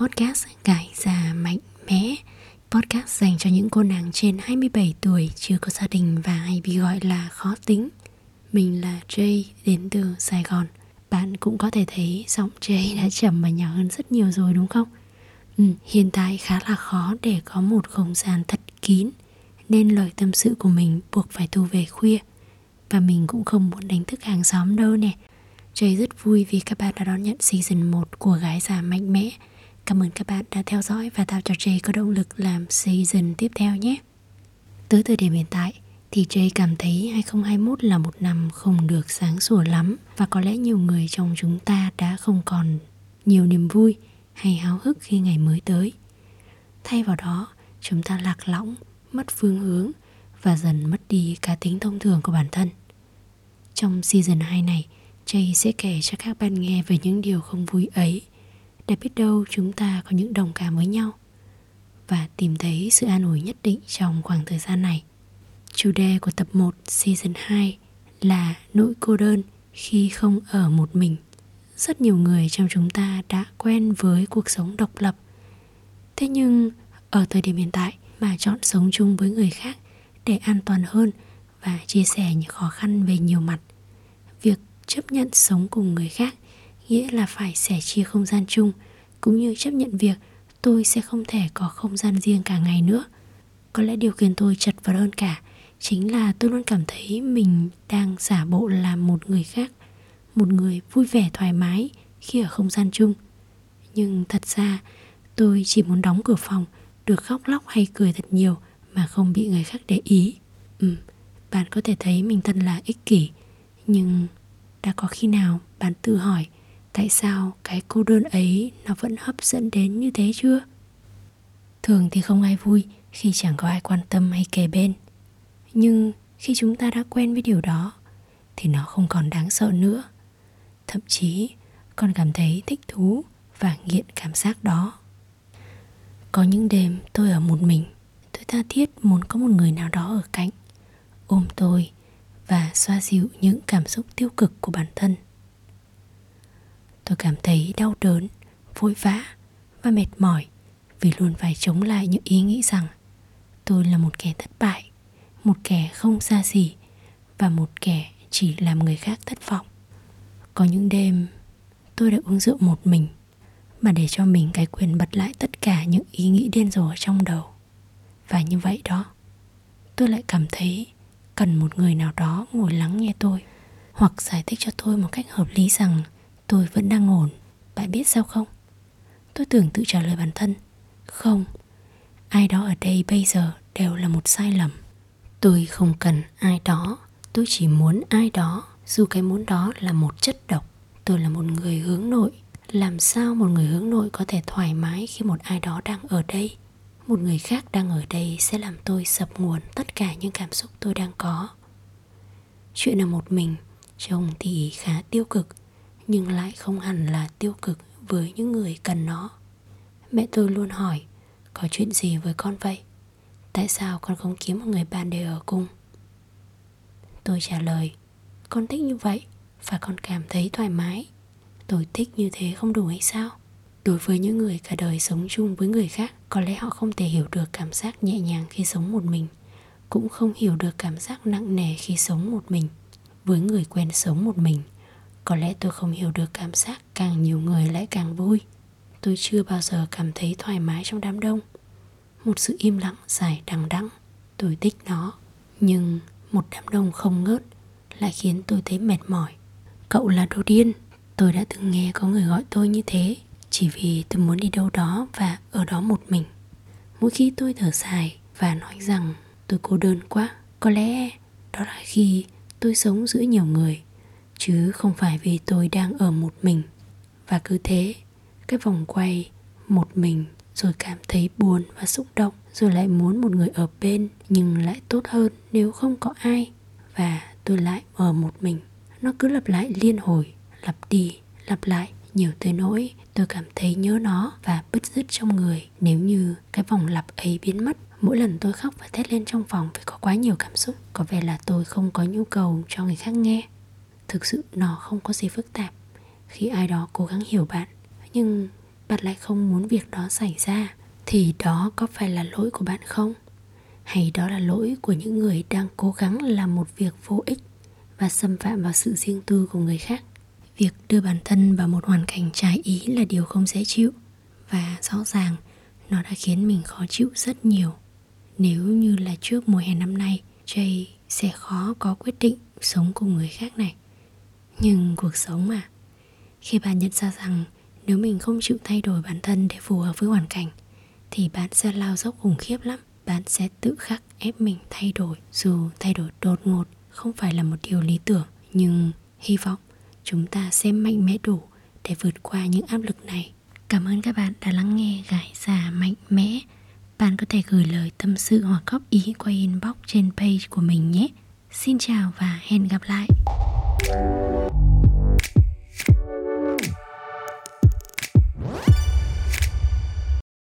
podcast Gái già mạnh mẽ Podcast dành cho những cô nàng trên 27 tuổi chưa có gia đình và hay bị gọi là khó tính. Mình là Jay đến từ Sài Gòn. Bạn cũng có thể thấy giọng Jay đã trầm và nhỏ hơn rất nhiều rồi đúng không? Ừ, hiện tại khá là khó để có một không gian thật kín Nên lời tâm sự của mình buộc phải thu về khuya. Và mình cũng không muốn đánh thức hàng xóm đâu nè. Jay rất vui vì các bạn đã đón nhận season 1 của Gái già mạnh mẽ. Cảm ơn các bạn đã theo dõi và tạo cho Jay có động lực làm season tiếp theo nhé. Tới thời điểm hiện tại thì Jay cảm thấy 2021 là một năm không được sáng sủa lắm và có lẽ nhiều người trong chúng ta đã không còn nhiều niềm vui hay háo hức khi ngày mới tới. Thay vào đó, chúng ta lạc lõng, mất phương hướng và dần mất đi cá tính thông thường của bản thân. Trong season 2 này, Jay sẽ kể cho các bạn nghe về những điều không vui ấy để biết đâu chúng ta có những đồng cảm với nhau và tìm thấy sự an ủi nhất định trong khoảng thời gian này. Chủ đề của tập 1 season 2 là nỗi cô đơn khi không ở một mình. Rất nhiều người trong chúng ta đã quen với cuộc sống độc lập. Thế nhưng, ở thời điểm hiện tại mà chọn sống chung với người khác để an toàn hơn và chia sẻ những khó khăn về nhiều mặt. Việc chấp nhận sống cùng người khác nghĩa là phải sẻ chia không gian chung, cũng như chấp nhận việc tôi sẽ không thể có không gian riêng cả ngày nữa. Có lẽ điều khiến tôi chật vật hơn cả chính là tôi luôn cảm thấy mình đang giả bộ là một người khác, một người vui vẻ thoải mái khi ở không gian chung. Nhưng thật ra, tôi chỉ muốn đóng cửa phòng, được khóc lóc hay cười thật nhiều mà không bị người khác để ý. Ừ bạn có thể thấy mình thật là ích kỷ, nhưng đã có khi nào bạn tự hỏi tại sao cái cô đơn ấy nó vẫn hấp dẫn đến như thế chưa? Thường thì không ai vui khi chẳng có ai quan tâm hay kề bên. Nhưng khi chúng ta đã quen với điều đó, thì nó không còn đáng sợ nữa. Thậm chí còn cảm thấy thích thú và nghiện cảm giác đó. Có những đêm tôi ở một mình, tôi tha thiết muốn có một người nào đó ở cạnh, ôm tôi và xoa dịu những cảm xúc tiêu cực của bản thân tôi cảm thấy đau đớn, vội vã và mệt mỏi vì luôn phải chống lại những ý nghĩ rằng tôi là một kẻ thất bại, một kẻ không xa gì và một kẻ chỉ làm người khác thất vọng. Có những đêm, tôi đã uống rượu một mình mà để cho mình cái quyền bật lại tất cả những ý nghĩ điên rồ trong đầu. Và như vậy đó, tôi lại cảm thấy cần một người nào đó ngồi lắng nghe tôi hoặc giải thích cho tôi một cách hợp lý rằng tôi vẫn đang ổn. Bạn biết sao không? Tôi tưởng tự trả lời bản thân. Không. Ai đó ở đây bây giờ đều là một sai lầm. Tôi không cần ai đó. Tôi chỉ muốn ai đó. Dù cái muốn đó là một chất độc, tôi là một người hướng nội. Làm sao một người hướng nội có thể thoải mái khi một ai đó đang ở đây? Một người khác đang ở đây sẽ làm tôi sập nguồn tất cả những cảm xúc tôi đang có. Chuyện là một mình, trông thì khá tiêu cực nhưng lại không hẳn là tiêu cực với những người cần nó. Mẹ tôi luôn hỏi, có chuyện gì với con vậy? Tại sao con không kiếm một người bạn để ở cùng? Tôi trả lời, con thích như vậy và con cảm thấy thoải mái. Tôi thích như thế không đủ hay sao? Đối với những người cả đời sống chung với người khác, có lẽ họ không thể hiểu được cảm giác nhẹ nhàng khi sống một mình, cũng không hiểu được cảm giác nặng nề khi sống một mình, với người quen sống một mình có lẽ tôi không hiểu được cảm giác càng nhiều người lại càng vui. Tôi chưa bao giờ cảm thấy thoải mái trong đám đông. Một sự im lặng dài đằng đẵng, tôi thích nó. Nhưng một đám đông không ngớt lại khiến tôi thấy mệt mỏi. Cậu là đồ điên tôi đã từng nghe có người gọi tôi như thế, chỉ vì tôi muốn đi đâu đó và ở đó một mình. Mỗi khi tôi thở dài và nói rằng tôi cô đơn quá, có lẽ đó là khi tôi sống giữa nhiều người chứ không phải vì tôi đang ở một mình. Và cứ thế, cái vòng quay một mình rồi cảm thấy buồn và xúc động, rồi lại muốn một người ở bên nhưng lại tốt hơn nếu không có ai. Và tôi lại ở một mình. Nó cứ lặp lại liên hồi, lặp đi, lặp lại, nhiều tới nỗi tôi cảm thấy nhớ nó và bứt rứt trong người. Nếu như cái vòng lặp ấy biến mất, mỗi lần tôi khóc và thét lên trong phòng vì có quá nhiều cảm xúc. Có vẻ là tôi không có nhu cầu cho người khác nghe thực sự nó không có gì phức tạp khi ai đó cố gắng hiểu bạn. Nhưng bạn lại không muốn việc đó xảy ra, thì đó có phải là lỗi của bạn không? Hay đó là lỗi của những người đang cố gắng làm một việc vô ích và xâm phạm vào sự riêng tư của người khác? Việc đưa bản thân vào một hoàn cảnh trái ý là điều không dễ chịu, và rõ ràng nó đã khiến mình khó chịu rất nhiều. Nếu như là trước mùa hè năm nay, jay sẽ khó có quyết định sống cùng người khác này nhưng cuộc sống mà. Khi bạn nhận ra rằng nếu mình không chịu thay đổi bản thân để phù hợp với hoàn cảnh, thì bạn sẽ lao dốc khủng khiếp lắm. Bạn sẽ tự khắc ép mình thay đổi, dù thay đổi đột ngột không phải là một điều lý tưởng. Nhưng hy vọng chúng ta sẽ mạnh mẽ đủ để vượt qua những áp lực này. Cảm ơn các bạn đã lắng nghe gãi già mạnh mẽ. Bạn có thể gửi lời tâm sự hoặc góp ý qua inbox trên page của mình nhé. Xin chào và hẹn gặp lại. Thank you.